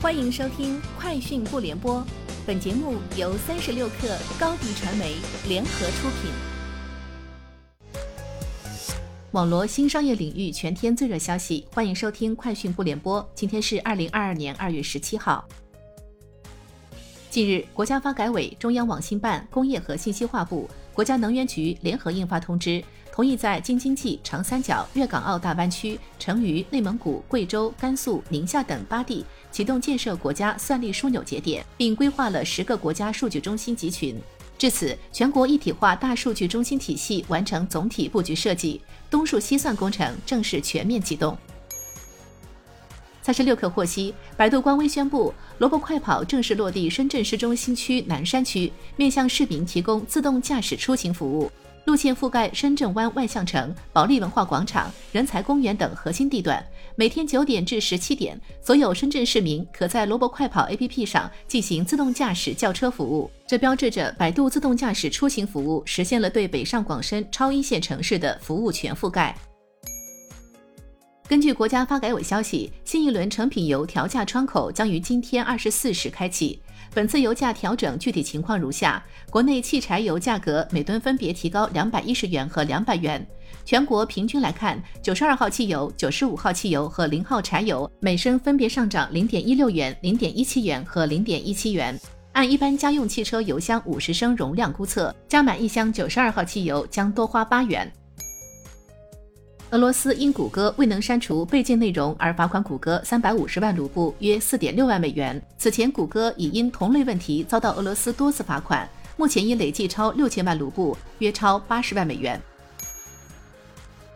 欢迎收听《快讯不联播》，本节目由三十六克高低传媒联合出品。网罗新商业领域全天最热消息，欢迎收听《快讯不联播》。今天是二零二二年二月十七号。近日，国家发改委、中央网信办、工业和信息化部、国家能源局联合印发通知。同意在京津冀、长三角、粤港澳大湾区、成渝、内蒙古、贵州、甘肃、宁夏等八地启动建设国家算力枢纽节点，并规划了十个国家数据中心集群。至此，全国一体化大数据中心体系完成总体布局设计，东数西算工程正式全面启动。三十六氪获悉，百度官微宣布，萝卜快跑正式落地深圳市中心区南山区，面向市民提供自动驾驶出行服务。路线覆盖深圳湾万象城、保利文化广场、人才公园等核心地段。每天九点至十七点，所有深圳市民可在萝卜快跑 APP 上进行自动驾驶轿车服务。这标志着百度自动驾驶出行服务实现了对北上广深超一线城市的服务全覆盖。根据国家发改委消息，新一轮成品油调价窗口将于今天二十四时开启。本次油价调整具体情况如下：国内汽柴油价格每吨分别提高两百一十元和两百元。全国平均来看，九十二号汽油、九十五号汽油和零号柴油每升分别上涨零点一六元、零点一七元和零点一七元。按一般家用汽车油箱五十升容量估测，加满一箱九十二号汽油将多花八元。俄罗斯因谷歌未能删除被禁内容而罚款谷歌三百五十万卢布，约四点六万美元。此前，谷歌已因同类问题遭到俄罗斯多次罚款，目前已累计超六千万卢布，约超八十万美元。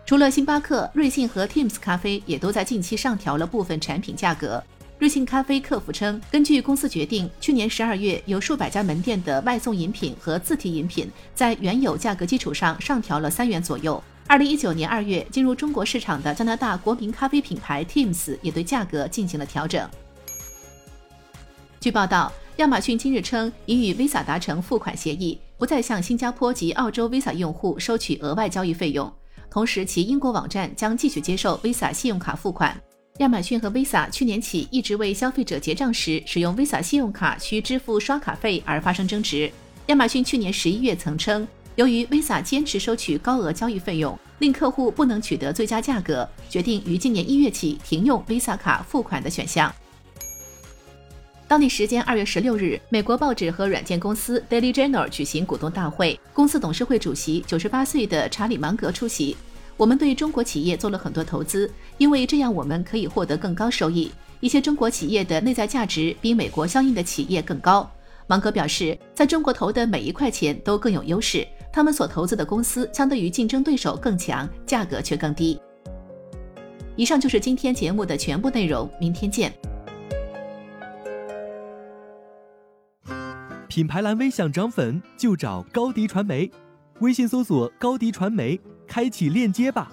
除了星巴克、瑞幸和 Teams 咖啡也都在近期上调了部分产品价格。瑞幸咖啡客服称，根据公司决定，去年十二月有数百家门店的外送饮品和自提饮品在原有价格基础上上调了三元左右。二零一九年二月进入中国市场的加拿大国民咖啡品牌 Teams 也对价格进行了调整。据报道，亚马逊今日称已与 Visa 达成付款协议，不再向新加坡及澳洲 Visa 用户收取额外交易费用。同时，其英国网站将继续接受 Visa 信用卡付款。亚马逊和 Visa 去年起一直为消费者结账时使用 Visa 信用卡需支付刷卡费而发生争执。亚马逊去年十一月曾称。由于 Visa 坚持收取高额交易费用，令客户不能取得最佳价格，决定于今年一月起停用 Visa 卡付款的选项。当地时间二月十六日，美国报纸和软件公司 Daily Journal 举行股东大会，公司董事会主席九十八岁的查理芒格出席。我们对中国企业做了很多投资，因为这样我们可以获得更高收益。一些中国企业的内在价值比美国相应的企业更高。芒格表示，在中国投的每一块钱都更有优势。他们所投资的公司相对于竞争对手更强，价格却更低。以上就是今天节目的全部内容，明天见。品牌蓝 V 想涨粉就找高迪传媒，微信搜索高迪传媒，开启链接吧。